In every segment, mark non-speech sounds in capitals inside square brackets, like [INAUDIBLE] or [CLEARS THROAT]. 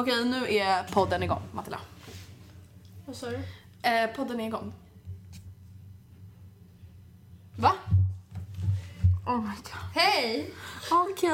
Okej, nu är podden igång, Matilda. Vad sa du? Eh, podden är igång. Va? Oh my god. Hej! Okej.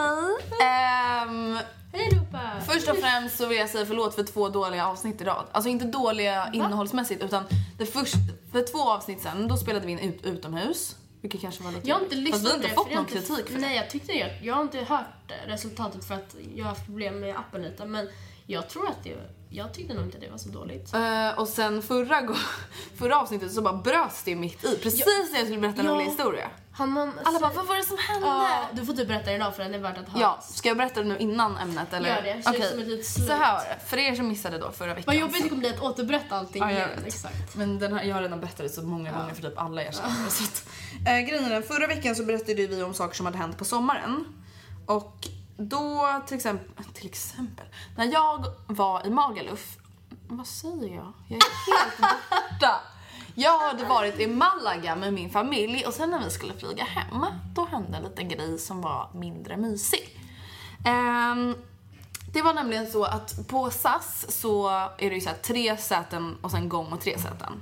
Ehm, Hej allihopa! först och främst så vill jag säga förlåt för två dåliga avsnitt i rad. Alltså inte dåliga innehållsmässigt utan det först, för två avsnitt sen då spelade vi in ut, utomhus. Vilket kanske var lite Jag har inte Fast lyssnat vi har inte fått jag någon inte- kritik för det. Nej, jag tyckte det. Jag har inte hört resultatet för att jag har haft problem med appen lite, men jag tror att det... Jag tyckte nog inte det var så dåligt. Eh, och sen förra, [LAUGHS] förra avsnittet så bara bröts det mitt i. Precis när jag skulle berätta en Ja. rolig historia. Han, man, Alla bara, vad var det som hände? Ja, du får typ berätta det idag för den är värd att höra. Ja, ska jag berätta det nu innan ämnet eller? Gör det, Okej. som ett litet slut. Så här var det, för er som missade då förra veckan. Vad jobbigt det kommer bli att återberätta allting Ja, jag igen. vet. Exakt. Men den här, jag har redan berättat det så många gånger för typ alla er. Så att, eh, grejen är den, förra veckan så berättade vi om saker som hade hänt på sommaren. Och då till exempel, till exempel, när jag var i Magaluf, vad säger jag? Jag är helt borta. Jag hade varit i Malaga med min familj och sen när vi skulle flyga hem, då hände en liten grej som var mindre mysig. Ehm, det var nämligen så att på SAS så är det ju så här tre säten och sen gång och tre säten.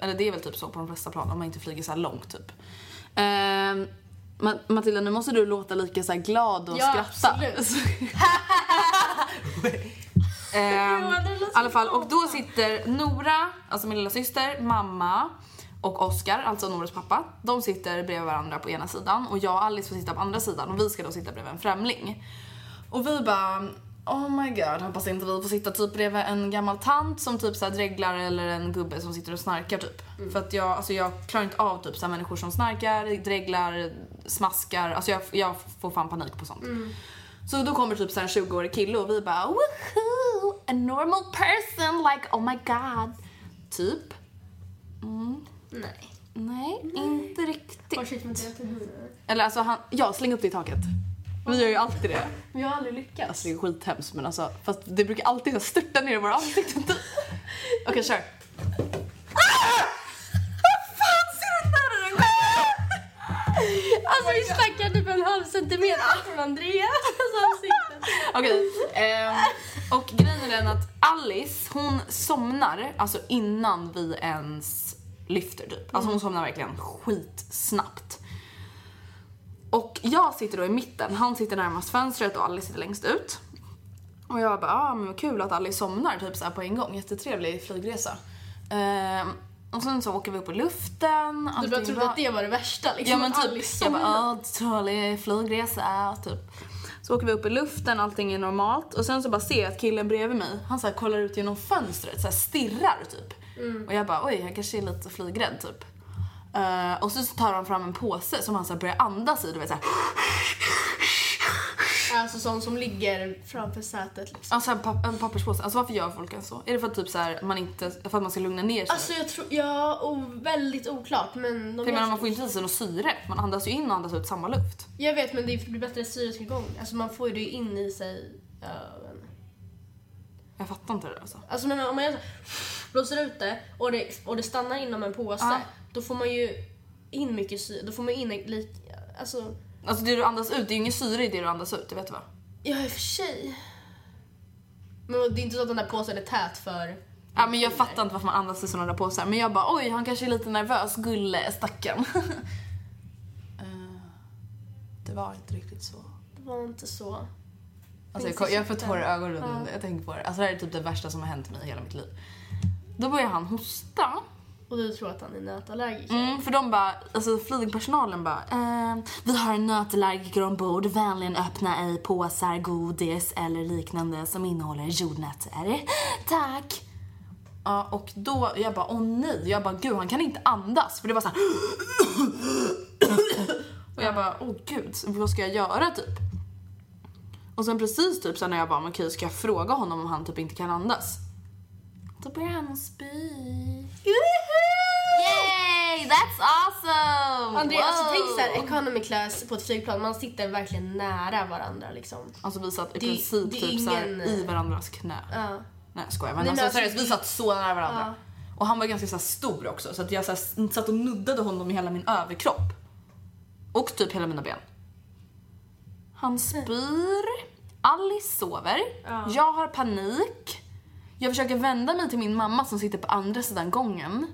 Eller det är väl typ så på de flesta plan om man inte flyger så långt typ. Ehm, Ma- Matilda, nu måste du låta lika så glad och Ja, skratta. [LAUGHS] Ehm, I alla fall, och då sitter Nora, alltså min lilla syster, mamma och Oscar, alltså Noras pappa. De sitter bredvid varandra på ena sidan och jag och Alice får sitta på andra sidan och vi ska då sitta bredvid en främling. Och vi bara Oh my god, hoppas inte vi får sitta typ bredvid en gammal tant som typ så här dreglar eller en gubbe som sitter och snarkar typ. För att jag, alltså jag klarar inte av typ så här människor som snarkar, dreglar, smaskar. Alltså jag, jag får fan panik på sånt. Så då kommer typ så här en 20-årig kille och vi bara woohoo, a normal person like oh my god. Typ. Nej. Nej, inte riktigt. Eller alltså han, ja släng upp det i taket. Vi gör ju alltid det. Men jag har aldrig lyckats. Alltså det är skithemskt men alltså, fast det brukar alltid störta ner i våra ansikten. [LAUGHS] Okej kör. Ah! Alltså vi snackar typ en halv centimeter från Andreas ansikte. Okej, ehm, och grejen är den att Alice hon somnar alltså innan vi ens lyfter typ. Alltså hon somnar verkligen skitsnabbt. Och jag sitter då i mitten, han sitter närmast fönstret och Alice sitter längst ut. Och jag bara, ah, men vad kul att Alice somnar typ så på en gång, jättetrevlig flygresa. Ehm, och sen så åker vi upp i luften. Du bara trodde var- att det var det värsta liksom. Ja men typ, Alice jag bara, åh, dålig flygresa, typ. Så åker vi upp i luften, allting är normalt. Och sen så bara ser jag att killen bredvid mig, han så kollar ut genom fönstret, så stirrar typ. Och jag bara oj, han kanske är lite flygrädd typ. Eh, och så tar han fram en påse som han så här börjar andas i, du vet såhär. Alltså sån som ligger framför sätet liksom. Alltså en, papp- en papperspåse. Alltså varför gör folk ens så? Är det för att typ så här, man inte, för att man ska lugna ner sig? Alltså jag tror, ja, oh, väldigt oklart men de gör man så. får inte i sig något syre. Man andas ju in och andas ut samma luft. Jag vet men det blir bättre syretillgång. Alltså man får ju det in i sig. Ja, inte. Jag fattar inte det där, alltså. Alltså men om man gör så, blåser ut det och, det och det stannar inom en påse. Ja. Då får man ju in mycket syre. Då får man in lite, alltså. Alltså det du andas ut, det är ju ingen syre i det du andas ut, det vet du va? Ja i och för sig. Men det är inte så att den där påsen är tät för... Ja men jag fattar inte varför man andas i sådana där påsar. Men jag bara oj, han kanske är lite nervös, gulle, stackarn. [LAUGHS] Eh, det var inte riktigt så. Det var inte så. Alltså jag, jag får tårar i ögonen Ja. jag tänker på det. Alltså det här är typ det värsta som har hänt mig i hela mitt liv. Då börjar han hosta. Och du tror att han är nötallergiker? Mm, för de bara, alltså flygpersonalen bara, ehm, vi har en nötallergiker ombord, vänligen öppna ej påsar, godis eller liknande som innehåller jordnötter. Tack! Ja, och då, jag bara, åh nej, jag bara, gud han kan inte andas, för det var så här. [CLEARS THROAT] Och jag bara, åh gud, vad ska jag göra typ? Och sen precis typ sen när jag bara, men okej ska jag fråga honom om han typ inte kan andas? Då börjar han att spy. That's awesome! André, alltså tänk såhär economy class på ett flygplan, man sitter verkligen nära varandra liksom. Alltså vi satt i Det- princip det typ så här ingen- i varandras knä. Ja. Nej jag skojar men Nej, men alltså, alltså, seriöst vi satt så nära varandra. Och han var ganska så här stor också så att jag så här, satt och nuddade honom i hela min överkropp. Och typ hela mina ben. Han spyr, Alice sover, jag har panik. Jag försöker vända mig till min mamma som sitter på andra sidan gången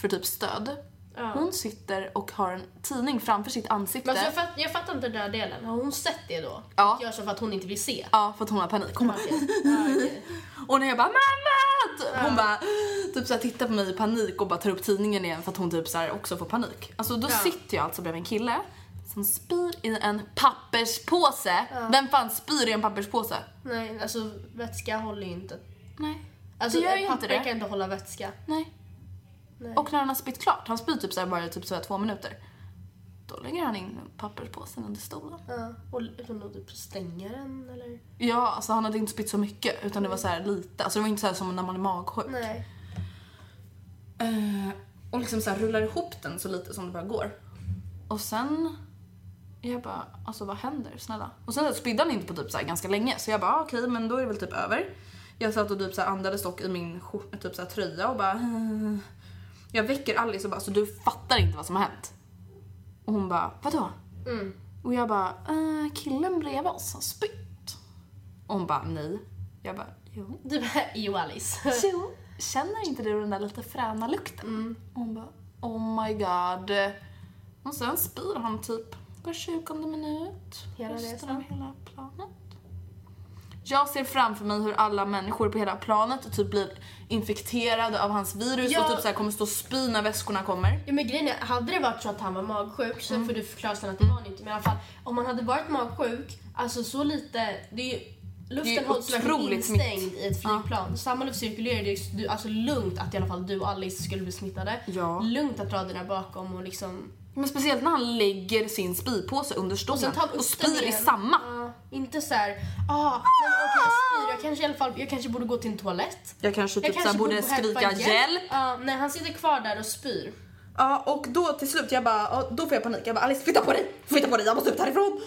för typ stöd. Hon sitter och har en tidning framför sitt ansikte. Men alltså, jag, fatt, jag fattar inte den där delen. Har hon sett det då? Ja. Gör så för att hon inte vill se? Ja, för att hon har panik. Hon bara, Okej. Ja, okej. Och när jag bara mamma! Hon bara typ så här, tittar på mig i panik och bara tar upp tidningen igen för att hon typ så här, också får panik. Alltså då Ja. sitter jag alltså bredvid en kille som spyr i en papperspåse. Vem fan spyr i en papperspåse? Nej, alltså vätska håller ju inte. Nej. Alltså det gör ju inte papper det. kan inte hålla vätska. Nej. Nej. Och när han har spytt klart, han spyr typ så här bara typ så här två minuter. Då lägger han in papperspåsen under stolen. Ja. Och utan att typ stänga den eller? Ja, alltså han hade inte spytt så mycket utan det var så här lite. Alltså det var inte så här som när man är magsjuk. Nej. Eh, och liksom så här rullar ihop den så lite som det bara går. Och sen... Jag bara, alltså vad händer? Snälla. Och sen spydde han inte på typ så ganska länge så jag bara, ah, okej men då är det väl typ över. Jag satt och typ så andades dock i min typ så tröja och bara... [LAUGHS] Jag väcker Alice och bara, så du fattar inte vad som har hänt? Och hon bara, vadå? Mm. Och jag bara, eh, killen bredvid oss har spytt. Och hon bara, nej. Jag bara, jo. Du bara, jo Alice. Jo, känner inte du den där lite fräna lukten? Och hon bara, oh my god. Och sen spyr han typ var 20 minut. Hela resan. hela planet. Jag ser framför mig hur alla människor på hela planet typ blir infekterade av hans virus Ja. och typ så här kommer stå och spy när väskorna kommer. Ja men grejen är, hade det varit så att han var magsjuk så Mm. får du förklara sen att det var han inte. Men i alla fall, om han hade varit magsjuk, alltså så lite, det är ju, luften hålls verkligen instängd i ett flygplan. Samma luft cirkulerar, det är alltså lugnt att i alla fall du och Alice skulle bli smittade. Ja. Lugnt att dra där bakom och liksom... Men speciellt när han lägger sin spypåse under Och stolen sen och, upp den spyr i samma. Ja, inte så här, ah, nej, men okej jag spyr, jag kanske i alla fall, jag kanske borde gå till en toalett. Jag kanske typ Jag så här kanske borde borde skrika hjälp. Ja, nej han sitter kvar där och spyr. Ja, och då till slut, jag bara, ja, då får jag panik. Jag bara, Alice flytta på dig! Flytta på dig, jag måste ut härifrån!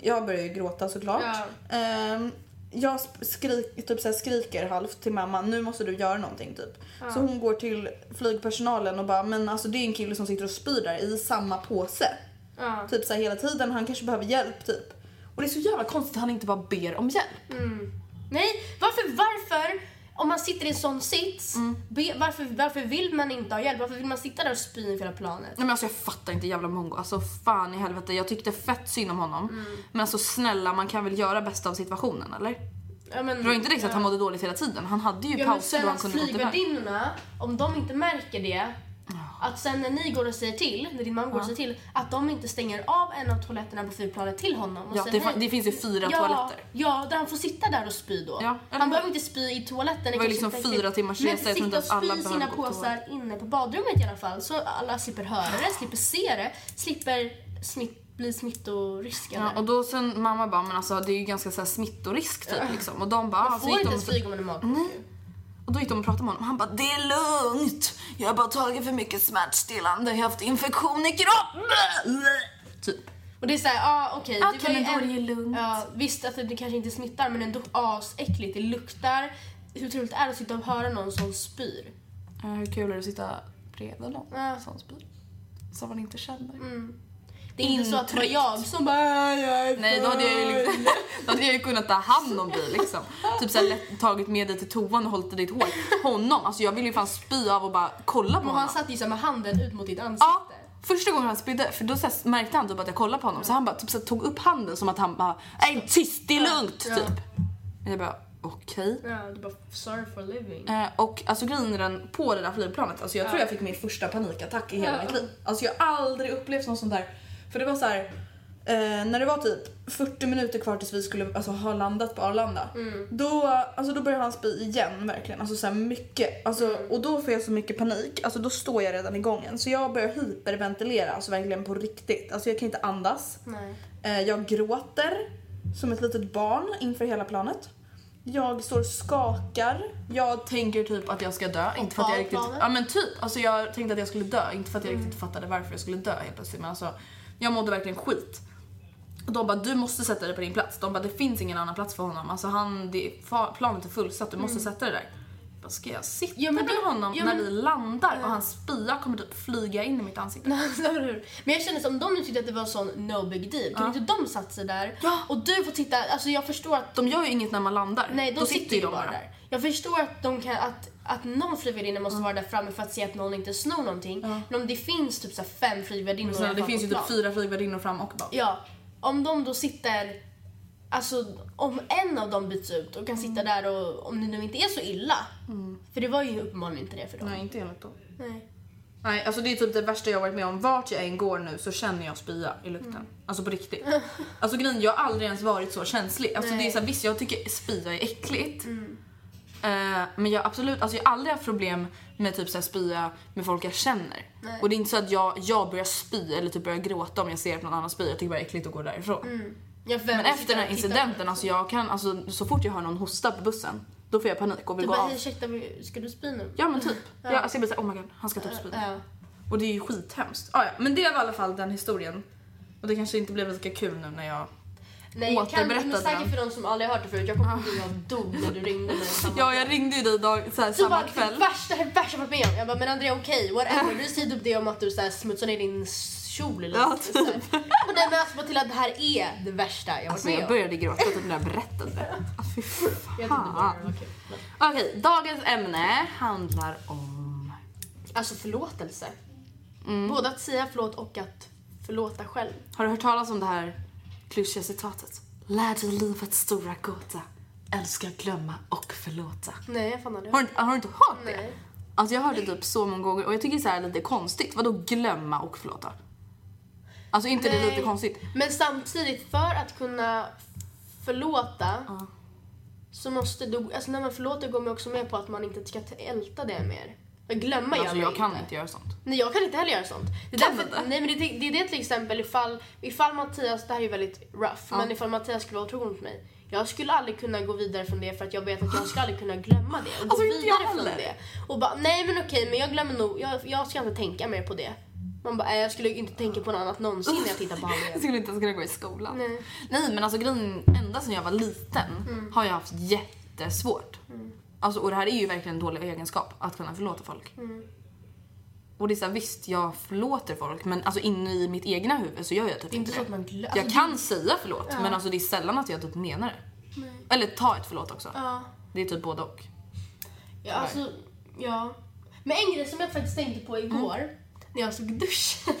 Jag börjar ju gråta såklart. Ja. Ehm, jag sk- skrik, typ så här skriker halvt till mamma, nu måste du göra någonting typ. Så hon går till flygpersonalen och bara, men alltså det är en kille som sitter och spyr där i samma påse. Ja. Typ så här hela tiden, han kanske behöver hjälp typ. Och det är så jävla konstigt att han inte bara ber om hjälp. Nej, varför, varför, om man sitter i en sån sits, Mm. be, varför, varför vill man inte ha hjälp? Varför vill man sitta där och spy inför hela planet? Nej men alltså jag fattar inte jävla mongo. Alltså fan i helvete. Jag tyckte fett synd om honom. Men alltså snälla man kan väl göra bästa av situationen eller? Ja, men, Det var inte direkt att han mådde dåligt hela tiden. Han hade ju ja, pauser då han kunde gått iväg. flygvärdinnorna, om de inte märker det, Att sen när ni går och säger till, när din mamma går och säger till, att de inte stänger av en av toaletterna på flygplanet till honom. Och Ja, säger det, fa- det finns ju fyra ja, toaletter. Ja, där han får sitta där och spy då. Ja, han behöver inte spy i toaletten. var ju liksom fyra timmars Men resa, inte sitta och spy sina påsar inne på badrummet i alla fall. Så alla slipper höra det, slipper se det, slipper smitt, bli smittoriskade. Ja, och då sen mamma bara, men alltså det är ju ganska så här smittorisk typ liksom. Och de bara, man ah, får gick inte ens flyga om man är magsjuk. Och då gick de och pratade med honom. Han bara, det är lugnt. Jag har bara tagit för mycket smärtstillande. Jag har haft infektion i kroppen. Typ. Och det är såhär, ja ah, okej. Var ju men då är det lugnt. Ja, visst att det kanske inte smittar men ändå asäckligt. Det luktar. Hur trevligt är det att sitta och höra någon som spyr? Eh, hur kul är det att sitta bredvid någon Ja. som spyr? Som man inte känner. Det är inte så att det var jag som bara, jag är Nej, då hade jag ju, liksom, [LAUGHS] då hade jag ju kunnat ta hand om dig liksom. Typ såhär lätt tagit med dig till toan och hållit i ditt hår. Honom, alltså jag ville ju fan spy av och bara kolla på Och honom. han satt ju så med handen ut mot ditt ansikte. Ja, första gången han spydde, för då så märkte han typ att jag kollade på honom så han bara typ så tog upp handen som att han bara Nej tyst, det är lugnt Ja. typ. Jag bara okej. Ja, du bara sorry for living. Eh, och alltså grejen är den på det där flygplanet, alltså jag tror jag fick min första panikattack i hela Ja. mitt liv. Alltså jag har aldrig upplevt något sånt där. För det var så här. Eh, när det var typ 40 minuter kvar tills vi skulle alltså, ha landat på Arlanda. Då, alltså, då började han spy igen verkligen. Alltså så här mycket. Alltså, Och då får jag så mycket panik. Alltså då står jag redan i gången. Så jag börjar hyperventilera, alltså verkligen på riktigt. Alltså jag kan inte andas. Nej. Eh, jag gråter som ett litet barn inför hela planet. Jag står och skakar. Jag tänker typ att jag ska dö. Inte för att jag riktigt... Ja men typ. Alltså jag tänkte att jag skulle dö. Inte för att jag riktigt fattade varför jag skulle dö helt plötsligt. Men alltså, jag mådde verkligen skit. Och de bara, du måste sätta dig på din plats. De bara, det finns ingen annan plats för honom. Alltså han, det, planet är fullsatt, du måste sätta dig där. Vad ska jag sitta Ja, men då- honom ja, när men- vi landar och hans spya kommer typ flyga in i mitt ansikte? [LAUGHS] Men jag känner som de nu tyckte att det var sån no big deal. Kan inte de satt sig där? Ja. Och du får titta, alltså jag förstår att De gör ju inget när man landar. Nej, de Då sitter ju bara bara. där. Jag förstår att, de kan, att, att någon flygvärdinna måste vara där framme för att se att någon inte snor någonting. Men om det finns typ så fem flygvärdinnor det fall finns ju typ fyra flygvärdinnor fram och bak. Ja, om de då sitter... Alltså om en av dem byts ut och kan sitta där och om det nu inte är så illa. För det var ju uppenbarligen inte det för dem. Nej, inte enligt dem. Nej. Nej, alltså det är typ det värsta jag varit med om. Vart jag än går nu så känner jag spya i lukten. Alltså på riktigt. [LAUGHS] Alltså grejen, jag har aldrig ens varit så känslig. Alltså det är så här, visst jag tycker spya är äckligt. Eh, men jag absolut, alltså jag har aldrig haft problem med typ så här spya med folk jag känner. Och det är inte så att jag, jag börjar spy eller typ börjar gråta om jag ser att någon annan spyr. Jag tycker bara det är äckligt att gå därifrån. Jag Men efter den här incidenten, alltså jag kan, alltså så fort jag hör någon hosta på bussen, då får jag panik och vill Du gå bara, av. hej ursäkta, ska du spy nu? Ja men typ. Jag, alltså jag blir såhär, oh my god, han ska typ spy. Ja. Och det är ju skithemskt. Ah, ja, men det var i alla fall den historien. Och det kanske inte blev lika kul nu när jag... Nej, jag kan Återberättade men säkert för de som aldrig har hört det förut. Jag kommer ihåg att jag dog när du ringde mig samma Ja, jag ringde ju dig dag, så här, Du samma bara, kväll. det värsta, det värsta jag varit med om. Jag bara, men Andrea okej, whatever. Du säger typ det om att du så här, smutsar ner din kjol eller Ja, här. Och nej men alltså Matilda, det här är det värsta jag varit Alltså med jag om. började gråta typ när jag berättade det. Ah, fy Jag bara fan. det. Okej, dagens ämne handlar om... Alltså förlåtelse. Mm. Både att säga förlåt och att förlåta själv. Har du hört talas om det här klyschiga citatet? Lär dig livets stora gåta. Älska, glömma och förlåta. Nej, jag fan aldrig Har du, har du inte hört det? Nej. Alltså jag har hört det typ så många gånger och jag tycker det är så här lite konstigt. Vadå glömma och förlåta? Alltså inte det Nej. lite konstigt? Men samtidigt, för att kunna förlåta så måste du, alltså när man förlåter går man också med på att man inte ska älta det mer. Men glömma gör Alltså man jag kan inte. göra sånt. Nej jag kan inte heller göra sånt. Det är Kan därför, inte? nej men det, det är det till exempel ifall, ifall Mattias, det här är ju väldigt rough, men ifall Mattias skulle vara otrogen mot mig. Jag skulle aldrig kunna gå vidare från det för att jag vet att jag ska aldrig kunna glömma det. Och gå Alltså, jag vidare från det. Och bara, nej men okej men jag glömmer nog, jag, jag ska inte tänka mer på det. Man bara, "Nej, jag skulle inte tänka på något annat någonsin när jag tittar på honom [LAUGHS] Jag igen. skulle inte ens kunna gå i skolan. Nej. Nej men alltså grejen, ända sedan jag var liten har jag haft jättesvårt. Alltså, och det här är ju verkligen en dålig egenskap, att kunna förlåta folk. Och det är så här, visst jag förlåter folk men alltså inne i mitt egna huvud så gör jag typ inte inte så att det. man glömmer. Jag Alltså, kan säga förlåt men alltså det är sällan att jag typ menar det. Eller ta ett förlåt också. Ja. Det är typ både och. Ja, alltså, ja. Men en grej som jag faktiskt tänkte på igår, när jag stod i duschen. [LAUGHS]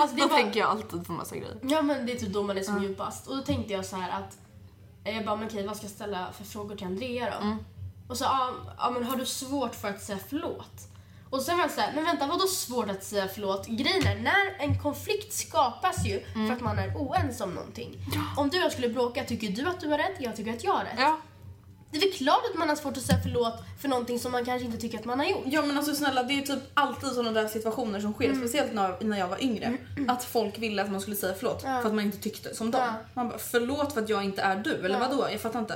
alltså, Då var- tänker jag alltid på massa grejer. Ja men det är typ då man är som djupast. Och då tänkte jag så här att, eh, jag bara men okej vad ska jag ställa för frågor till Andrea då? Och så, ja, ja men har du svårt för att säga förlåt? Och sen var jag såhär, men vänta vadå svårt att säga förlåt? Grejen är, när en konflikt skapas ju Mm. för att man är oense om någonting. Om du och jag skulle bråka, tycker du att du har rätt? Jag tycker att jag har rätt. Ja. Det är väl klart att man har svårt att säga förlåt för någonting som man kanske inte tycker att man har gjort. Ja men alltså snälla det är typ alltid sådana där situationer som sker, Mm. speciellt när, när jag var yngre. Att folk ville att man skulle säga förlåt för att man inte tyckte som dem. Ja. Man bara förlåt för att jag inte är du, eller Ja. vadå? Jag fattar inte.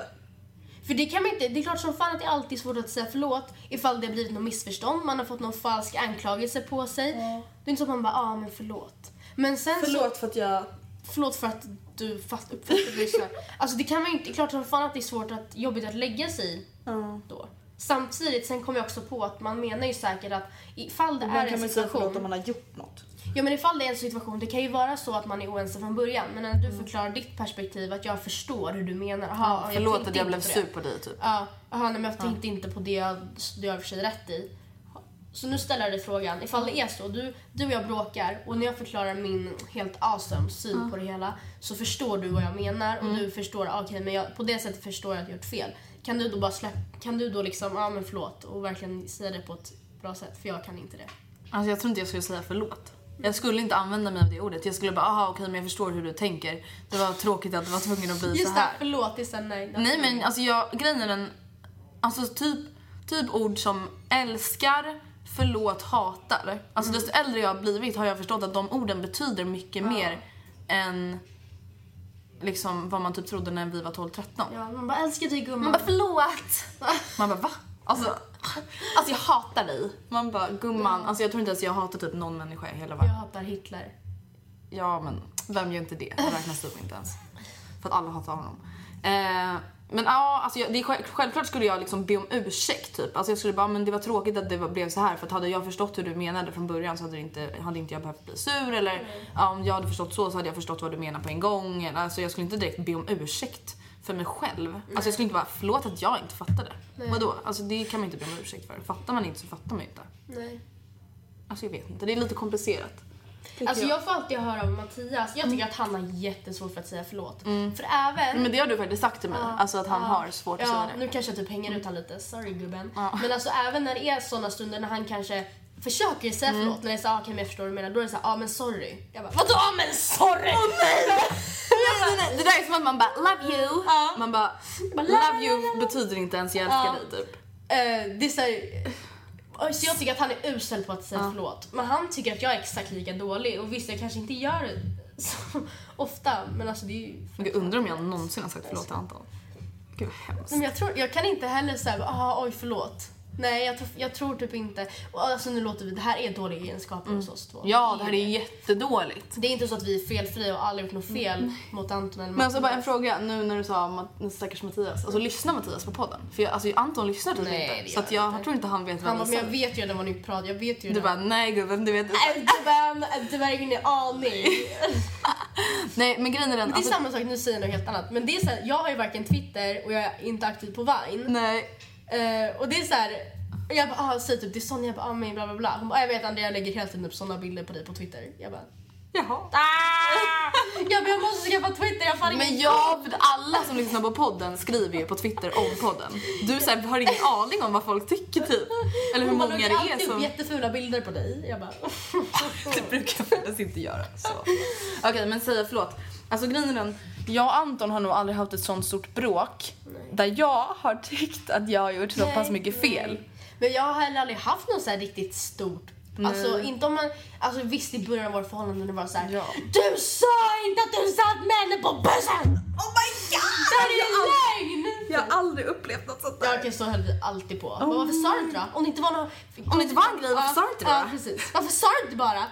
För det kan man inte, det är klart som fan att det alltid är svårt att säga förlåt ifall det har blivit något missförstånd, man har fått någon falsk anklagelse på sig. Det är inte så att man bara, ja ah, men förlåt. Men sen så, Förlåt för att jag... förlåt för att du fast uppfattade dig så. här. Alltså det kan man inte, det är klart som fan att det är svårt att, jobbigt att lägga sig i Ja. då. Samtidigt, sen kom jag också på att man menar ju säkert att ifall det är Ibland kan en man ju säga förlåt om situation. man har gjort något. Ja men ifall det är en situation, det kan ju vara så att man är oense från början. Men när du förklarar ditt perspektiv, att jag förstår hur du menar. Aha, förlåt tänkte att jag blev sur på dig typ. Ja, aha, nej, men jag tänkte inte på det jag, det jag i och för sig rätt i. Så nu ställer jag dig frågan, ifall det är så, du, du och jag bråkar och när jag förklarar min helt awesome syn på det hela så förstår du vad jag menar och du förstår, ah, okej men jag, på det sättet förstår jag att jag gjort fel. Kan du då bara släppa, kan du då liksom, ja men förlåt och verkligen säga det på ett bra sätt för jag kan inte det. Alltså jag tror inte jag skulle säga förlåt. Jag skulle inte använda mig av det ordet. Jag skulle bara, aha okej men jag förstår hur du tänker. Det var tråkigt att det var tvungen att bli så Just det, här. förlåt, det sen nej. Nej men alltså jag, grejen är den, alltså typ, typ ord som älskar, förlåt, hatar. Alltså desto äldre jag har blivit har jag förstått att de orden betyder mycket mer än liksom vad man typ trodde när vi var 12-13. Ja, man bara älskar dig gumman. Man bara förlåt! [LAUGHS] Man bara va? Alltså, alltså jag hatar dig. Man bara gumman, alltså jag tror inte ens jag hatar typ någon människa i hela jag världen. hatar Hitler. Ja men vem gör inte det? Det räknas typ inte ens. För att alla hatar honom. Eh, men ja, alltså jag, det är själv, självklart skulle jag liksom be om ursäkt typ. Alltså jag skulle bara, men det var tråkigt att det var, blev så här för att hade jag förstått hur du menade från början så hade, inte, hade inte jag behövt bli sur eller ja, om jag hade förstått så så hade jag förstått vad du menar på en gång. Alltså jag skulle inte direkt be om ursäkt för mig själv. Alltså jag skulle inte bara, förlåt att jag inte fattade. Vadå? Alltså det kan man inte be om ursäkt för. Fattar man inte så fattar man inte. Nej. Alltså jag vet inte, det är lite komplicerat. Alltså jag får alltid höra av Mattias, jag tycker att han har jättesvårt för att säga förlåt. För även... Men det har du faktiskt sagt till mig, alltså att han Ja. har svårt att ja, säga det. nu kanske jag typ hänger ut han lite, sorry gubben. Ja. Men alltså även när det är såna stunder när han kanske försöker säga Mm. förlåt, när det är såhär, ah, okej men jag förstår vad du menar, då är det såhär, ja ah, men sorry. Jag bara, vadå men sorry? Nej, [LAUGHS] nej, det där är som att man bara love you. Ja. Man bara love you betyder inte ens jag älskar Ja. dig typ. Eh, det är såhär, så jag tycker att han är usel på att säga förlåt. Men han tycker att jag är exakt lika dålig och visst jag kanske inte gör det så [LAUGHS] ofta men alltså det är ju Men jag undrar om jag någonsin har sagt förlåt till Anton. Gud vad hemskt. Men jag, tror, jag kan inte heller säga ah, oj förlåt. Nej jag tror, jag tror typ inte. Alltså nu låter vi, det här är dåliga egenskaper hos oss två. Ja, det här är jättedåligt. Det är inte så att vi är felfria och aldrig gjort något fel mot Anton eller Men alltså bara en fråga nu när du sa stackars Mattias. Alltså lyssnar Mattias på podden? För jag, alltså Anton lyssnar typ Nej, inte. Så att jag inte. tror inte han vet vad Han bara, men jag vet ju redan vad ni pratar jag vet ju Du bara nej gubben du vet inte. Nej gubben, du har ingen aning. Nej men grejen är den. Men det är Alltså, samma sak, nu säger jag något helt annat. Men det är så här, jag har ju varken Twitter och jag är inte aktiv på Vine. nej. Eh, och det är så här. Jag bara, ah, säg typ det är Sonja, jag bara, ah, men bla bla bla. Hon bara, ah, jag vet Andrea lägger hela tiden upp såna bilder på dig på Twitter. Jag bara, Jaha. [LAUGHS] jag bara, jag måste skaffa Twitter, jag har Men ja, för alla som lyssnar på podden skriver ju på Twitter om podden. Du så här, har ingen aning om vad folk tycker typ. Eller hur Hon bara, många det är upp som... jättefula bilder på dig. Jag bara, [LAUGHS] Det brukar jag faktiskt inte göra. Okej, men säga förlåt. Alltså grejen är den, jag och Anton har nog aldrig haft ett sånt stort bråk där jag har tyckt att jag har gjort så pass mycket fel. Men jag har heller aldrig haft något så här riktigt stort. Alltså inte om man, alltså visst i början av vårt förhållande det var såhär Ja. Du sa inte att du satt med henne på bussen! Oh my god! Det här är lögn! Jag har aldrig upplevt något sånt Ja okej så höll vi alltid på. Men varför sa du inte då? Om det inte var någon... Om det inte var en grej, varför sa du inte det Ja precis. Varför sa du inte bara?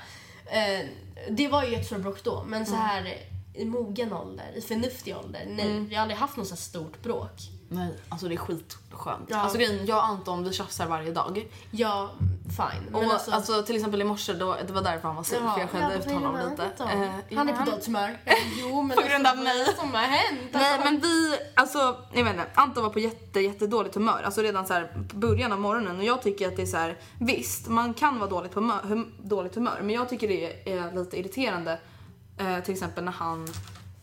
Eh, det var ju ett stort bråk då men Mm. så här i mogen ålder, i förnuftig ålder, nej. Mm. Vi har aldrig haft något så stort bråk. Nej, alltså det är skitskönt. Ja. Alltså grejen, jag och Anton vi tjafsar varje dag. Ja, fine. Och alltså, alltså, till exempel i morse, då, det var därför han var sur för jag skällde Ja, ut honom lite. han? Eh, han är på dåligt humör. Ja, [LAUGHS] Jo men På grund av alltså, mig. Som har hänt? Nej Alltså, men vi, alltså jag vet inte, Anton var på jätte, jättedåligt humör. Alltså redan så här på början av morgonen och jag tycker att det är så här, visst man kan vara dåligt på humör, hum, dåligt humör men jag tycker det är lite irriterande eh, till exempel när han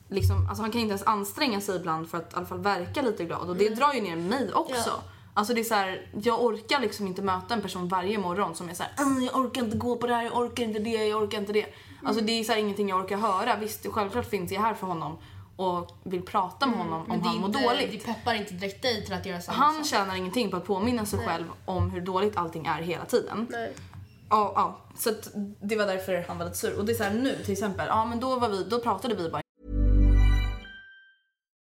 liksom, alltså han kan inte ens anstränga sig ibland för att i alla fall verka lite glad och det drar ju ner mig också. Ja. Alltså det är så här, jag orkar liksom inte möta en person varje morgon som är så här, "Mm, jag orkar inte gå på det här, jag orkar inte det, jag orkar inte det. Alltså det är så här ingenting jag orkar höra. Visst, självklart finns jag här för honom och vill prata med honom om Men det, är han mår inte, dåligt. det peppar inte direkt dig till att göra samma Han sak. tjänar ingenting på att påminna sig själv om hur dåligt allting är hela tiden. Nej. Ja, ja. Så att det var därför han var lite sur. Och det är så här nu till exempel, ja men då var vi, då pratade vi bara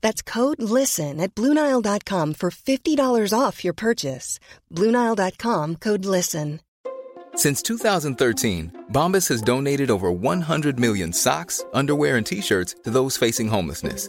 That's code LISTEN at Bluenile.com for $50 off your purchase. Bluenile.com code LISTEN. Since 2013, Bombas has donated over 100 million socks, underwear, and t shirts to those facing homelessness.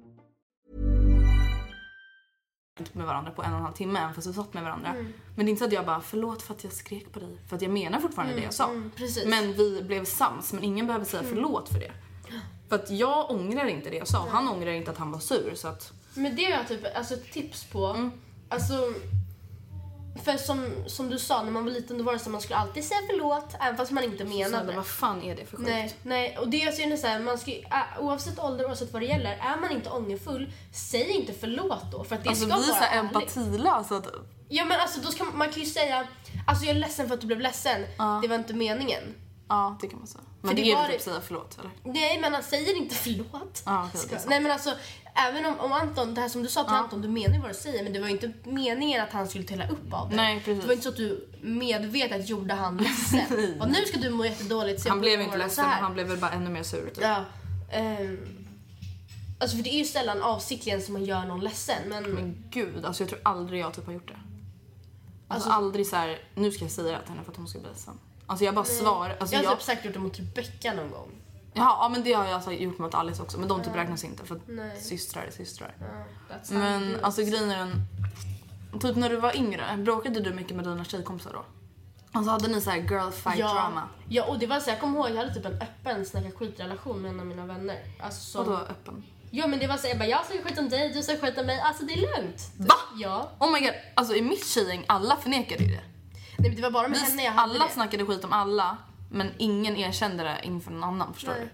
Med varandra på en och en halv timme även fast vi satt med varandra. Men det är inte så att jag bara förlåt för att jag skrek på dig. För att jag menar fortfarande det jag sa. precis. Men vi blev sams men ingen behöver säga förlåt för det. För att jag ångrar inte det jag sa. Han ångrar inte att han var sur så att Men det har jag typ alltså, tips på. Mm. Alltså, för som, som du sa, när man var liten då var det så att man skulle alltid säga förlåt även fast man inte menade det. vad fan är det för skit? Nej, nej, och det är så så här, man ska, oavsett ålder oavsett vad det gäller, är man inte ångerfull, säg inte förlåt då. För att det Alltså ska vi är vara så här ärligt. empatilösa. Att, Ja men alltså då ska man, man kan ju säga, alltså jag är ledsen för att du blev ledsen, det var inte meningen. Ja det kan man säga. Men det det är väl typ det- säga förlåt eller? Nej men han säger inte förlåt. Ja, Ska- det är sant. Nej men alltså, även om, om Anton, det här som du sa till Anton, du menar ju vad du säger men det var ju inte meningen att han skulle tälla upp av det. Nej, precis. Det var inte så att du medvetet gjorde han [LAUGHS] ledsen. och nu ska du må jättedåligt. Han blev inte ledsen han blev väl bara ännu mer sur. Typ. Ja. ehm, alltså för det är ju sällan avsiktligen som man gör någon ledsen men... Men gud, alltså jag tror aldrig jag typ har gjort det. Alltså, Alltså- aldrig så här, nu ska jag säga det till henne för att hon ska bli ledsen. Alltså jag bara svarar. Alltså, jag har jag, typ säkert gjort det mot Rebecca någon gång. Jaha, ja men det har jag alltså gjort mot Alice också men de typ räknas inte för att Nej. systrar är systrar. That's Men alltså grejen är den, typ när du var yngre, bråkade du mycket med dina tjejkompisar då? Alltså hade ni så här girl fight ja. drama? Ja, och det var så jag kommer ihåg, jag hade typ en öppen snacka skit-relation med en av mina vänner. Alltså som... Vadå öppen? Ja men det var så jag bara, jag snackar skit om dig, du snackar skit om mig. Alltså det är lugnt. Va? Ja. Oh my god, alltså i mitt tjejgäng, alla förnekade ju det. Nej det var bara med henne jag hade alla det. snackade skit om alla men ingen erkände det inför någon annan förstår Nej. du?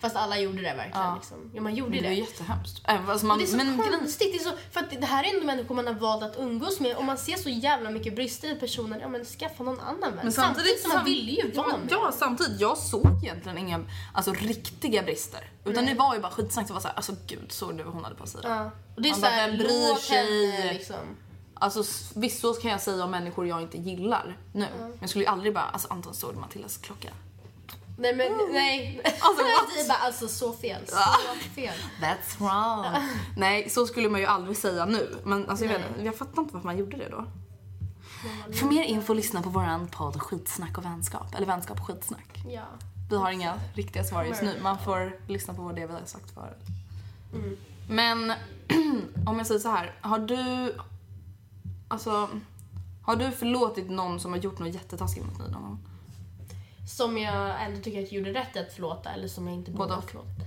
Fast alla gjorde det verkligen Ja. liksom. Ja man gjorde Det det. är jättehemskt. Även, alltså man, det är så men konstigt, det, är så, för att det här är ändå människor man har valt att umgås med och man ser så jävla mycket brister i personen, ja men skaffa någon annan vän. Men samtidigt, som man ville ju ja, vara men, med. Ja, samtidigt. Jag såg egentligen inga alltså, riktiga brister. Utan det var ju bara skitsnack. Det var såhär, alltså gud, såg du vad hon hade på sig? Ja. Och det är Man bara, vem bryr sig? henne liksom. Alltså visst så kan jag säga om människor jag inte gillar nu. Men jag skulle ju aldrig bara, alltså Anton såg du Matildas klocka? Nej men nej. [LAUGHS] Alltså, [LAUGHS] what? bara alltså så fel. Så fel. That's wrong. [LAUGHS] Nej, så skulle man ju aldrig säga nu. Men alltså, jag, vet, inte, jag fattar inte varför man gjorde det då. För mer info lyssna på våran podd Skitsnack och vänskap. Eller vänskap och skitsnack. Ja. Vi har inga riktiga svar just nu. Man får lyssna på det vi har sagt förut. Men [CLEARS THROAT] om jag säger så här, har du... Alltså, har du förlåtit någon som har gjort något jättetaskigt mot dig någon gång? Som jag ändå tycker att jag gjorde rätt i att förlåta eller som jag inte borde ha förlåtit.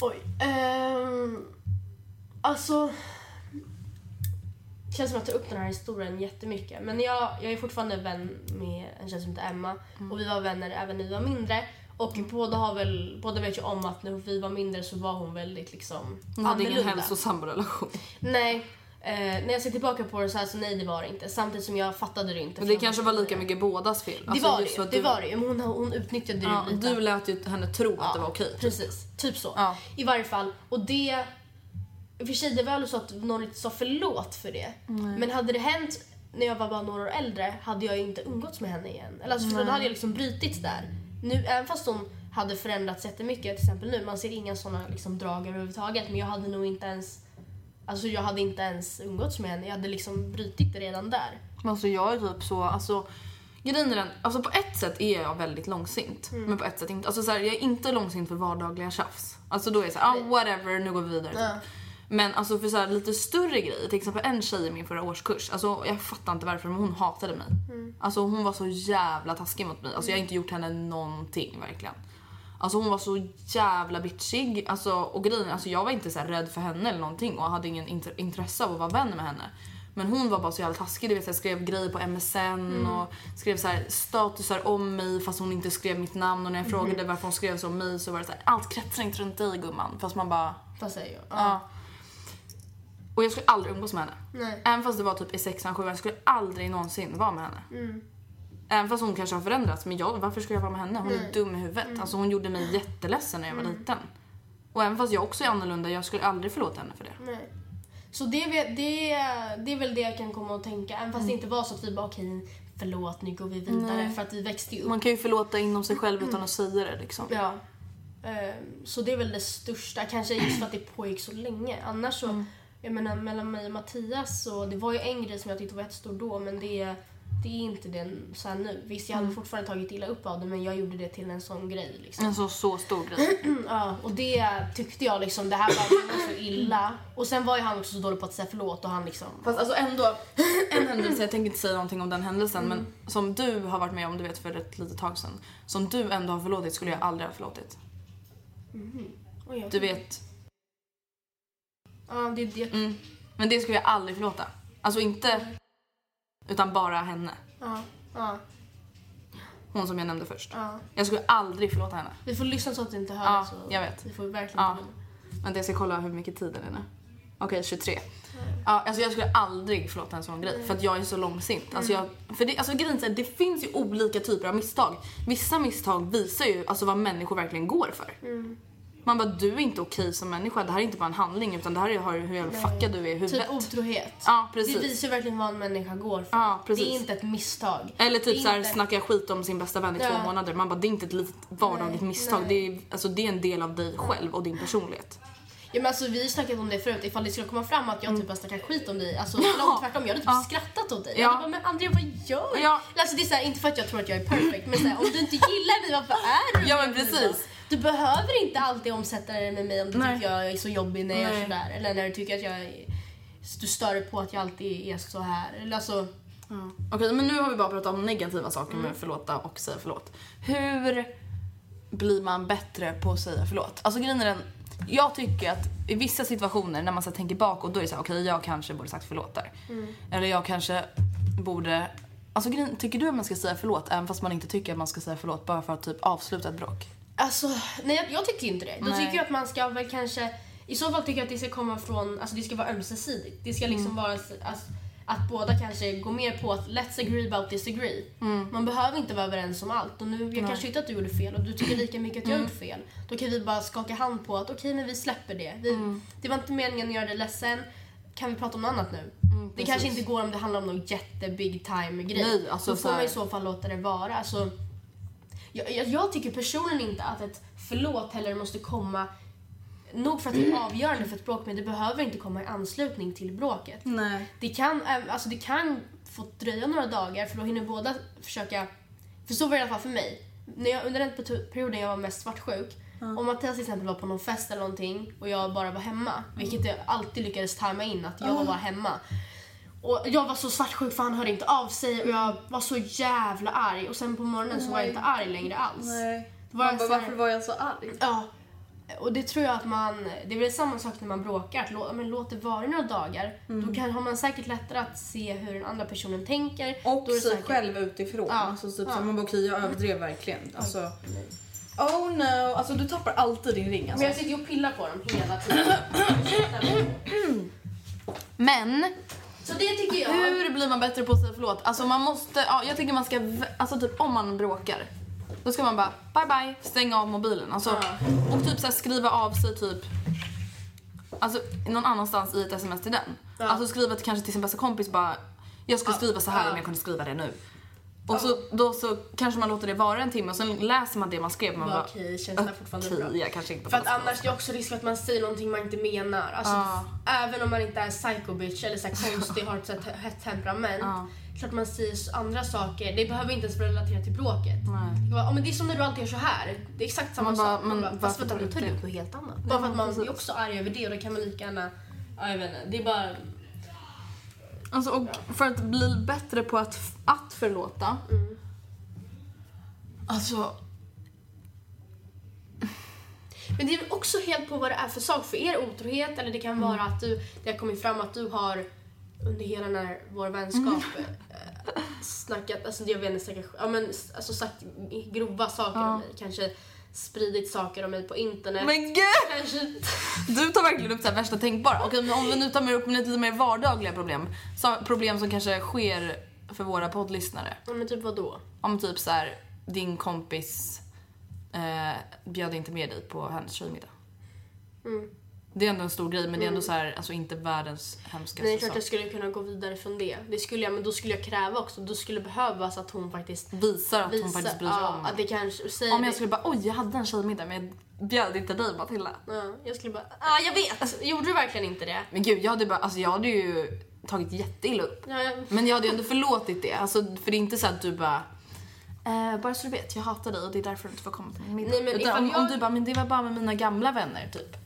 Oj. ehm, alltså... Det känns som att jag tar upp den här historien jättemycket. Men jag, jag är fortfarande vän med en tjej som heter Emma. Mm. Och vi var vänner även när vi var mindre. Och båda, har väl, båda vet ju om att när vi var mindre så var hon väldigt liksom Hon hade ingen annorlunda. hälsosam relation. Nej. Eh, när jag ser tillbaka på det så här så nej det var det inte. Samtidigt som jag fattade det inte. Men det kanske var lika mycket bådas fel. Det Alltså, var det ju. Det du- var det ju. Men hon, hon utnyttjade det Ja, lite. du lät ju henne tro att det var okej. typ. Precis, typ så. Ja. I varje fall. Och det... I och för sig, det var väl så att någon inte sa förlåt för det. Men hade det hänt när jag var bara några år äldre hade jag inte umgåtts med henne igen. Eller alltså, för då hade jag liksom brutits där. Nu, även fast hon hade förändrats jättemycket, till exempel nu, man ser inga såna liksom drag överhuvudtaget. Men jag hade nog inte ens... Alltså jag hade inte ens umgåtts med henne. Jag hade liksom brutit det redan där. Men alltså jag är typ så, alltså grejen är den, alltså på ett sätt är jag väldigt långsint. Mm. Men på ett sätt inte. Alltså så här, jag är inte långsint för vardagliga tjafs. Alltså då är jag såhär, ah, whatever, nu går vi vidare. Ja. Typ. Men alltså för så här, lite större grejer, till exempel en tjej i min förra årskurs, alltså jag fattar inte varför men hon hatade mig. Mm. Alltså hon var så jävla taskig mot mig. Alltså jag har inte gjort henne någonting verkligen. Alltså hon var så jävla bitchig. Alltså, och grejen, alltså jag var inte så rädd för henne eller någonting och hade ingen int- intresse av att vara vän med henne. Men hon var bara så jävla taskig. Du vet, jag skrev grejer på MSN och skrev så här statusar om mig fast hon inte skrev mitt namn. Och när jag frågade varför hon skrev så om mig så var det så här, allt kretsar inte runt dig gumman. Fast man bara, Fast jag, ja. Och jag skulle aldrig umgås med henne. Nej. Även fast det var typ i sexan, sjuan, jag skulle aldrig någonsin vara med henne. Även fast hon kanske har förändrats, men jag, varför skulle jag vara med henne? Hon är dum i huvudet. Alltså hon gjorde mig jätteledsen när jag var liten. Och även fast jag också är annorlunda, jag skulle aldrig förlåta henne för det. Nej. Så det, är det, är- det är väl det jag kan komma att tänka. Även fast det inte var så att vi bara okej, förlåt nu går vi vidare. Nej. För att vi växte ju upp. Man kan ju förlåta inom sig själv [CLEARS THROAT] utan att säga det liksom. Ja. Ehm, Så det är väl det största. Kanske just för att det pågick så länge. Annars så, jag menar mellan mig och Mattias så det var ju en grej som jag tyckte var jättestor då men det, det är inte den så här nu. Visst jag hade fortfarande tagit illa upp av det men jag gjorde det till en sån grej liksom. En så, så stor grej. [CLEARS THROAT] Ja, och det tyckte jag liksom, det här var så illa. Och sen var ju han också så dålig på att säga förlåt och han liksom... Fast alltså ändå, en händelse, jag tänker inte säga någonting om den händelsen, men som du har varit med om, du vet för ett litet tag sedan. Som du ändå har förlåtit skulle jag aldrig ha förlåtit. Oj, jag- Du vet. Ja, det är det. Mm. Men det skulle jag aldrig förlåta. Alltså inte, utan bara henne. Ja, ja, Hon som jag nämnde först. ja. Jag skulle aldrig förlåta henne. Vi får lyssna så att du inte hör Ja, det. Så jag vet. Vi får verkligen Ja. Vänta jag ska kolla hur mycket tid det är nu. Okej, 23. Ja, alltså jag skulle aldrig förlåta en sån grej för att jag är så långsint. Alltså jag, för det, alltså grejen är, att det finns ju olika typer av misstag. Vissa misstag visar ju alltså vad människor verkligen går för. Man bara, du är inte okej som människa. Det här är inte bara en handling utan det här är hur jävla fuckad du är i huvudet. Typ otrohet. Ja, precis. Det visar verkligen vad en människa går för. Ja, precis. Det är inte ett misstag. Eller typ såhär inte- snacka skit om sin bästa vän i två Ja. månader. Man bara, det är inte ett litet vardagligt misstag. nej. Det är, alltså, det är en del av dig själv och din personlighet. Ja, men alltså, vi har snackat om det förut, ifall det skulle komma fram att jag typ har snackat skit om dig. Alltså, långt tvärtom, jag hade typ Ja. skrattat åt dig. Ja. Jag bara, men Andrea vad gör du? Ja. Alltså, det är så här, inte för att jag tror att jag är perfect, men så här, om du inte gillar mig, varför är du Ja, men precis. Du behöver inte alltid omsätta det med mig om du Nej. tycker jag är så jobbig när jag Nej. är sådär. Eller när du tycker att jag är, du stör på att jag alltid är så här. Eller alltså, Okej, men nu har vi bara pratat om negativa saker med förlåta och säga förlåt. Hur blir man bättre på att säga förlåt? Alltså grejen är den, jag tycker att i vissa situationer när man så tänker bakåt då är det så här, okej jag kanske borde sagt förlåt där. Eller jag kanske borde Alltså grejen, tycker du att man ska säga förlåt även fast man inte tycker att man ska säga förlåt bara för att typ avsluta ett bråk? Alltså, nej jag, tycker inte det. Då Nej. tycker jag att man ska väl kanske, i så fall tycker jag att det ska komma från, alltså det ska vara ömsesidigt. Det ska liksom vara s- alltså, att båda kanske går mer på att let's agree about disagree. Man behöver inte vara överens om allt. Och nu, jag kanske tyckte att du gjorde fel och du tycker lika mycket att jag gjort fel. Då kan vi bara skaka hand på att okej, men vi släpper det. Vi, Det var inte meningen att göra dig ledsen. Kan vi prata om något annat nu? det kanske inte går om det handlar om någon jättebig time grej. Nej, alltså Då så får man i så fall låta det vara. Alltså, jag, jag, tycker personligen inte att ett förlåt heller måste komma Nog för att det är avgörande för ett bråk men det behöver inte komma i anslutning till bråket. Nej. Det kan, eh, alltså det kan få dröja några dagar för då hinner båda försöka... För så var det i alla fall för mig. När jag, under den perioden jag var mest svartsjuk Om Mattias till exempel var på någon fest eller någonting och jag bara var hemma, vilket jag alltid lyckades tajma in att jag var bara hemma. Och jag var så svartsjuk för han hörde inte av sig och jag var så jävla arg och sen på morgonen så var jag inte arg längre alls. Nej. Var Man bara, varför var jag så arg? Ja. Och det tror jag att man, det är väl samma sak när man bråkar, lå, men låt det vara några dagar. Mm. Då kan, har man säkert lättare att se hur den andra personen tänker. Och sig säkert- själv utifrån. Ja. Alltså typ Ja. så man bara okej jag överdrev verkligen. Alltså, oh no, alltså du tappar alltid din ring Men alltså. jag sitter ju och pillar på dem hela tiden. [CLEARS THROAT] Men Så det tycker jag. hur blir man bättre på att säga förlåt? Alltså man måste, ja, jag tycker man ska, alltså typ om man bråkar. Då ska man bara bye bye, stänga av mobilen. Alltså, Och typ så här, skriva av sig typ Alltså någon annanstans i ett sms till den. Alltså skriva till, kanske till sin bästa kompis bara Jag ska skriva så här om jag kunde skriva det nu. Och så, då så kanske man låter det vara en timme och sen läser man det man skrev. Man Bara, bara, Okej, känns det fortfarande okej, bra? jag kanske inte För att annars det är också risk att man säger någonting man inte menar. Alltså, Även om man inte är psycho bitch eller så konstig, har ett så hett temperament. Klart man säger andra saker. Det behöver inte ens vara relaterat till bråket. Det, kan vara, "Ja, men det är som när du alltid gör så här. Det är exakt samma Man bara, sak. Man bara, Fast vänta, nu tar du det?" något helt annat. Bara för att man är också arg över det och då kan man lika gärna... Ja, jag vet inte. Det är bara... Alltså, och för att bli bättre på att, att förlåta. Alltså, Men det är väl också helt på vad det är för sak. För er otrohet eller det kan vara att du, det har kommit fram att du har under hela den här, vår vänskap eh, snackat, alltså jag vet inte, snackat, ja, men, alltså sagt grova saker om mig. Kanske spridit saker om mig på internet. men gud! Kanske... Du tar verkligen upp det här värsta tänkbara. Men om vi nu tar med upp lite mer vardagliga problem. Så, problem som kanske sker för våra poddlyssnare. Ja, men typ vad då? Om typ så här, din kompis eh, bjöd inte med dig på hennes tjejmiddag. Det är ändå en stor grej men det är ändå så här, alltså inte världens hemskaste Nej, det är klart sak. jag skulle kunna gå vidare från det. Det skulle jag, men då skulle jag kräva också. Då skulle behövas att hon faktiskt Visar att hon visar- faktiskt bryr sig ja, om att det kanske, säger Om det- jag skulle bara oj jag hade en tjejmiddag men jag bjöd inte dig Matilda. Ja, jag skulle bara, ah, jag vet! Gjorde du verkligen inte det? Men gud jag hade bara, alltså jag hade ju tagit jätteilla upp. Ja, jag, Men jag hade ju ändå förlåtit det. Alltså, för det är inte så att du bara eh, bara så du vet, jag hatar dig och det är därför du inte får komma till min middag. Nej, Utan om, om jag- du bara, men det var bara med mina gamla vänner typ.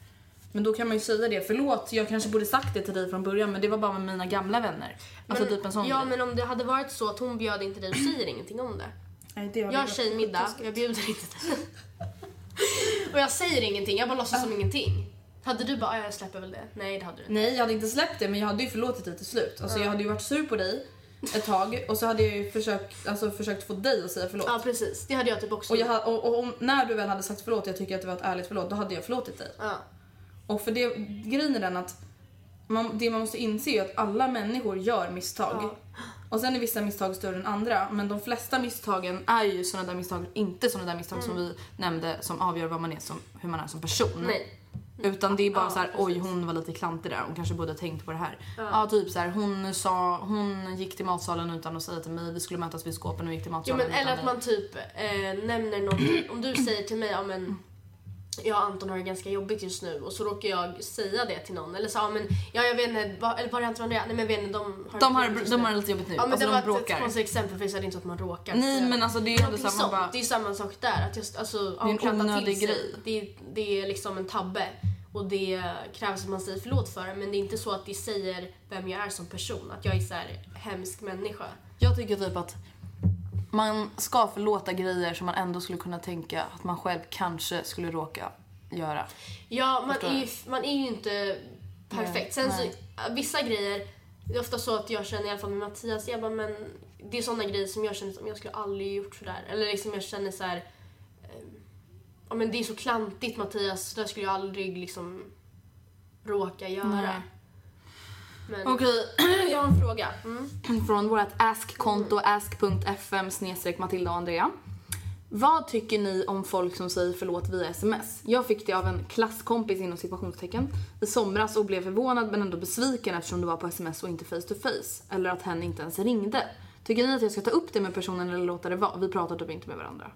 Men då kan man ju säga det, förlåt jag kanske borde sagt det till dig från början men det var bara med mina gamla vänner. Alltså men, typ en sån Ja, grej. men om det hade varit så att hon bjöd inte dig och säger ingenting om det. Nej, det Jag har tjejmiddag och jag bjuder inte dig. [LAUGHS] och jag säger ingenting, jag bara låtsas som ingenting. Hade du bara, "Ah, jag släpper väl det? Nej, det hade du inte. Nej jag hade inte släppt det men jag hade ju förlåtit dig till slut. Alltså jag hade ju varit sur på dig ett tag och så hade jag ju försökt, alltså, försökt få dig att säga förlåt. Ja, precis. Det hade jag typ också Och, jag, och, och om, när du väl hade sagt förlåt, jag tycker att det var ett ärligt förlåt, då hade jag förlåtit dig. Ja. Och för det, grejen är den att man, det man måste inse är att alla människor gör misstag. Och sen är vissa misstag större än andra, men de flesta misstagen är ju sådana där misstag, inte sådana där misstag som vi nämnde som avgör vad man är som, hur man är som person. Nej. Utan det är bara Ja, så här, oj hon var lite klantig där, hon kanske borde ha tänkt på det här. Ja, typ så här, hon sa, hon gick till matsalen utan att säga till mig, vi skulle mötas vid skåpen och gick till Jo, matsalen men, utan eller att man typ eh, nämner någonting. Om du säger till mig, ja men jag och Anton har det ganska jobbigt just nu och så råkar jag säga det till någon. Eller så, ja men, ja jag vet inte, vad- eller var det Anton och? Nej men jag vet inte, de har De det har, de har det lite jobbigt nu, Ja men alltså det de var bråkar. ett konstigt exempel för det är inte så att man råkar. Nej men alltså det är ändå här, man sånt. bara... Det är samma sak där. Att just, alltså, är en onödig grej. Det, det är liksom en tabbe. Och det krävs att man säger förlåt för det. Men det är inte så att det säger vem jag är som person. Att jag är så här hemsk människa. Jag tycker typ att man ska förlåta grejer som man ändå skulle kunna tänka att man själv kanske skulle råka göra. Ja, man är, ju, man är ju inte perfekt. Sen så, vissa grejer, det är ofta så att jag känner i alla fall med Mattias, jag bara, men det är såna grejer som jag känner som jag skulle aldrig gjort sådär. Eller liksom jag känner så här. eh, Ja men det är så klantigt Mattias, det skulle jag aldrig liksom råka göra. Nej. Men, Okej, [CLEARS THROAT] jag har en fråga. Mm. Från vårt ask-konto ask.fm snedstreck Matilda och Andrea. Vad tycker ni om folk som säger förlåt via sms? Jag fick det av en klasskompis inom situationstecken i somras och blev förvånad men ändå besviken eftersom det var på sms och inte face to face. Eller att hen inte ens ringde. Tycker ni att jag ska ta upp det med personen eller låta det vara? Vi pratar typ inte med varandra.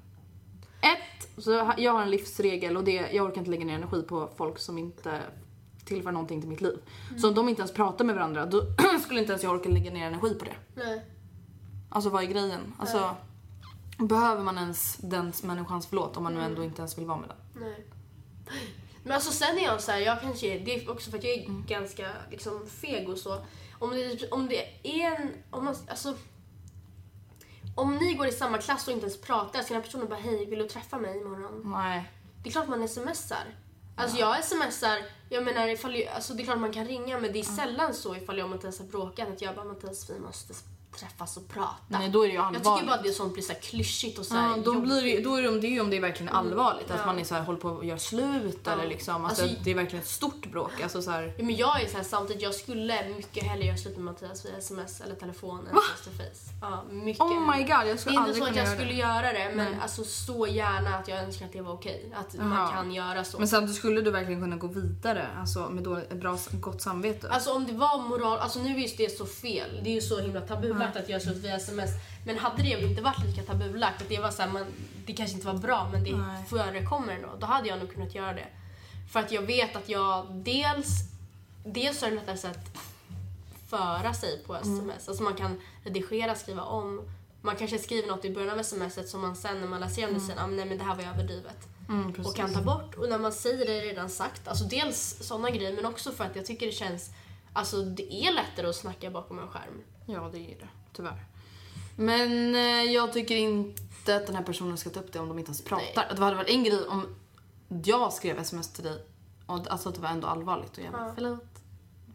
Ett, så jag har en livsregel och det jag orkar inte lägga ner energi på folk som inte tillför någonting till mitt liv. Så om de inte ens pratar med varandra då [CLEARS THROAT] skulle inte ens jag orka lägga ner energi på det. nej. Alltså vad är grejen? Alltså, behöver man ens den människans förlåt om man nu ändå inte ens vill vara med den? nej. Men alltså sen är jag så här, jag kanske, det är också för att jag är ganska liksom feg och så. Om det, om det är en, om man, alltså. Om ni går i samma klass och inte ens pratar, så kan den personen bara hej, vill du träffa mig imorgon? Nej. Det är klart man smsar. Alltså jag smsar, jag menar ifall alltså det är klart man kan ringa men det är sällan så ifall jag och Mattias har bråkat att jag bara Mattias vi måste träffas och prata. Nej, då är det ju jag tycker allvarligt. bara att det sånt blir så här klyschigt och så Ja, då blir det, då är det, det är ju om det är verkligen allvarligt. Att Ja. man är så här, håller på att göra slut eller liksom. Alltså, Alltså- det är verkligen ett stort bråk. Alltså, så här, Ja, men jag är så här, samtidigt, jag skulle mycket hellre göra slut med Mattias via sms eller telefon än face to face. Ja, mycket. Oh my god, jag det skulle är inte så att jag göra skulle det. göra det, men Nej. alltså så gärna att jag önskar att det var okej. Att Jaha. man kan göra så. Men samtidigt skulle du verkligen kunna gå vidare alltså, med då, ett bra, gott samvete. Alltså om det var moral, alltså nu är just det så fel. Det är ju så himla tabulagt att göra slut via sms. Men hade det inte varit lika tabulagt, att det var så här, man, det kanske inte var bra men det Nej. förekommer ändå. Då hade jag nog kunnat göra det. För att jag vet att jag dels, dels är det lättare sätt föra sig på sms. Mm. Alltså man kan redigera, skriva om. Man kanske skriver något i början av smset som man sen när man läser igenom det sen, ah, nej men det här var överdrivet. Mm, och kan ta bort. Och när man säger det redan sagt, alltså dels sådana grejer men också för att jag tycker det känns, alltså det är lättare att snacka bakom en skärm. Ja, det är det. Tyvärr. Men eh, jag tycker inte att den här personen ska ta upp det om de inte ens pratar. Det hade varit en grej om jag skrev sms till dig och alltså att det var ändå allvarligt och jag bara Ja. förlåt.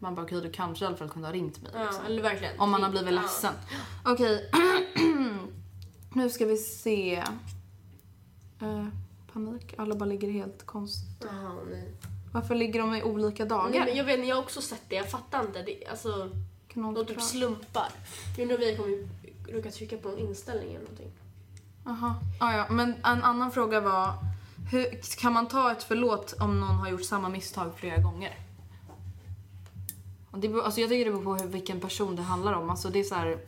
Man bara okej, du kanske i alla fall kunde ha ringt mig. Ja, liksom. eller verkligen. Om man har blivit Ja. ledsen. Okej. [CLEARS THROAT] nu ska vi se. Eh, panik. Alla bara ligger helt konstigt. Jaha, nej. Varför ligger de i olika dagar? nej men jag vet, jag har också sett det, jag fattar inte. Det, alltså, Kan någon de typ slumpar. Jag undrar om vi kommer råka trycka på någon inställning eller någonting. Jaha. Ah, ja. Men en annan fråga var, hur, kan man ta ett förlåt om någon har gjort samma misstag flera gånger? Och Det, beror- alltså jag tycker det beror på hur, vilken person det handlar om. Alltså det är så här,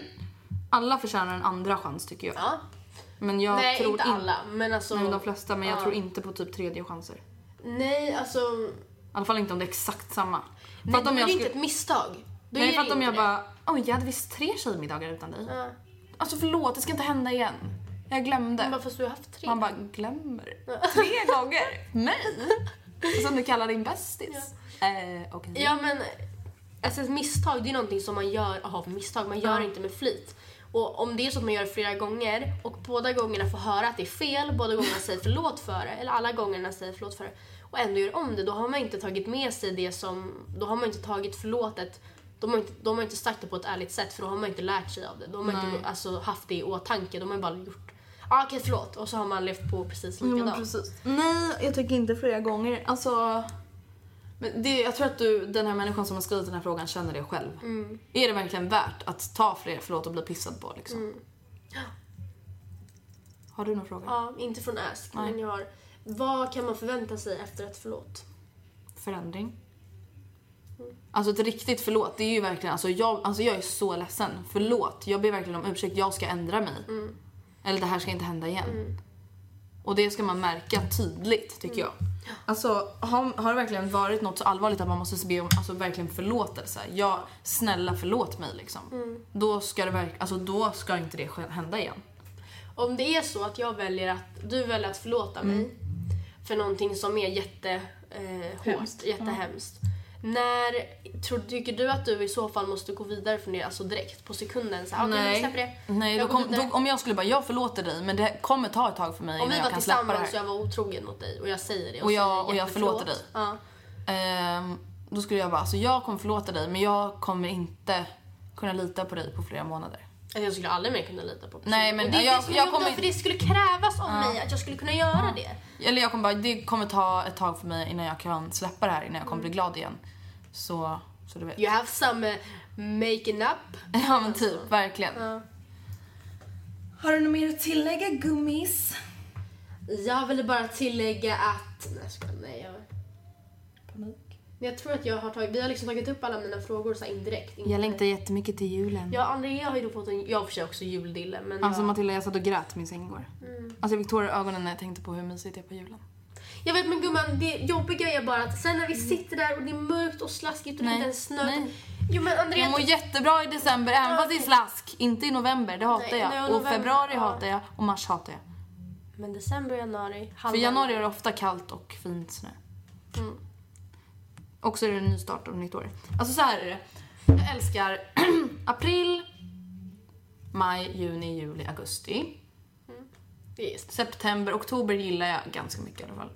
[CLEARS THROAT] alla förtjänar en andra chans tycker jag. Ja. Men jag nej, tror inte in- alla, men alltså... Nej, de flesta, men jag Ja. tror inte på typ tredje chanser. Nej, alltså... I alla fall inte om det är exakt samma. Nej, För att då är det inte ett misstag. Då Nej, för att om jag det. bara, oj jag hade visst tre tjejmiddagar utan dig. Ja. Alltså förlåt, det ska inte hända igen. Jag glömde. Man bara, fast du har haft tre. Man bara glömmer. Tre gånger? Mig? Som du kallar din bästis? Eh, okej. Ja men alltså ett misstag det är någonting som man gör, aha, misstag, man gör Ja. inte med flit. Och om det är så att man gör det flera gånger och båda gångerna får höra att det är fel, båda gångerna säger förlåt för det, eller alla gångerna säger förlåt för det och ändå gör om det, då har man inte tagit med sig det som, då har man inte tagit förlåtet de har, inte, de har inte sagt det på ett ärligt sätt för då har man inte lärt sig av det. De har Nej. inte alltså, haft det i åtanke. De har bara gjort ah, okej förlåt och så har man levt på precis Ja, likadant. precis. Nej, jag tycker inte flera gånger. Alltså... Men det, jag tror att du, den här människan som har skrivit den här frågan känner det själv. Mm. Är det verkligen värt att ta fler förlåt och bli pissad på liksom? Mm. Har du någon fråga? Ja, inte från Ask, Nej. men jag har... Vad kan man förvänta sig efter ett förlåt? Förändring? Alltså ett riktigt förlåt, det är ju verkligen, alltså jag, alltså jag är så ledsen. Förlåt, jag ber verkligen om ursäkt, jag ska ändra mig. Eller det här ska inte hända igen. Och det ska man märka tydligt tycker jag. Alltså har, har det verkligen varit något så allvarligt att man måste be om alltså, verkligen förlåtelse? Ja, snälla förlåt mig liksom. Då ska det verk, alltså då ska inte det hända igen. Om det är så att jag väljer att, du väljer att förlåta Mm. mig för någonting som är jätte, eh, jättehemskt. När, tror, tycker du att du i så fall måste gå vidare från det alltså direkt på sekunden? Så, här, jag släpper det. Nej Jag då kom, då, om jag skulle bara, jag förlåter dig men det kommer ta ett tag för mig Om vi innan var jag kan släppa det tillsammans och här. jag var otrogen mot dig och jag säger det Och jag- säger och jag förlåter dig. Ja. Ehm, då skulle jag bara, alltså jag kommer förlåta dig men jag kommer inte kunna lita på dig på flera månader. Alltså, Jag skulle aldrig mer kunna lita på Nej, men och det, jag- det skulle jag jag kommer- för det skulle krävas av Ja. mig att jag skulle kunna göra det. Eller jag kommer bara, det kommer ta ett tag för mig innan jag kan släppa det här, innan jag kommer bli glad igen. Så, så du vet. You have some uh, making up. [LAUGHS] Ja men typ, verkligen. Ja. Har du något mer att tillägga gummis? Jag ville bara tillägga att... Nej, jag nej jag... Tror att jag har tagit... Vi har liksom tagit upp alla mina frågor så indirekt. Jag längtar jättemycket till julen. Ja, Andrea har ju då fått en... Jag har för sig också juldille, men Alltså jag... Matilda, jag satt och grät min säng igår. Alltså jag fick tårar i ögonen när jag tänkte på hur mysigt det är på julen. Jag vet men gumman, det jobbiga är bara att sen när vi sitter där och det är mörkt och slaskigt och det Nej, inte snö. nej. Jo men Andrea... Jag mår jättebra i december, även Ja, fast det är slask. Inte i november, det hatar Nej, jag. nej, och och november, februari ja. hatar jag och mars hatar jag. Men december, januari, För halva... januari är det ofta kallt och fint snö. Och så är det en ny start och nytt år. Alltså så här är det. Jag älskar [CLEARS THROAT] april, maj, juni, juli, augusti. Just. September, oktober gillar jag ganska mycket i alla fall.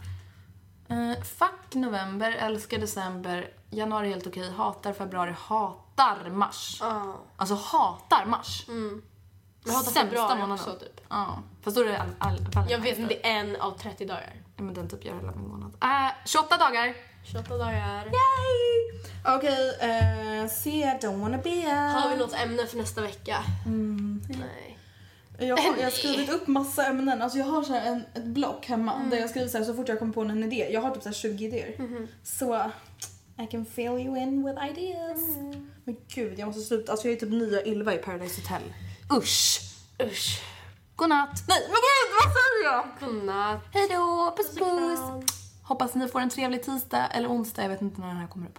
Uh, fuck november, älskar december, januari är helt okej, hatar februari, hatar mars. Ja. Alltså hatar mars. Jag hatar Sämsta månaden. också typ. Ja. Fast då är det all, all, Jag vet inte, det är en av 30 dagar. Ja, men den typ gör hela min månad. Äh, 28 dagar! 28 dagar. Yay! Okej, okay, uh, see I don't wanna be a... Har vi något ämne för nästa vecka? Nej. Jag har, jag har skrivit upp massa ämnen. Alltså jag har så en, ett block hemma Mm. där jag skriver så, här, så fort jag kommer på en idé. Jag har typ så här 20 idéer. Mhm. Så I can fill you in with ideas. Mm. Men gud, jag måste sluta. Alltså jag är typ nya Ylva i Paradise Hotel. Usch! Usch. Godnatt! Nej men gud, vad säger jag? Godnatt. Hejdå, puss Puss puss! Hoppas ni får en trevlig tisdag eller onsdag. Jag vet inte när den här kommer upp.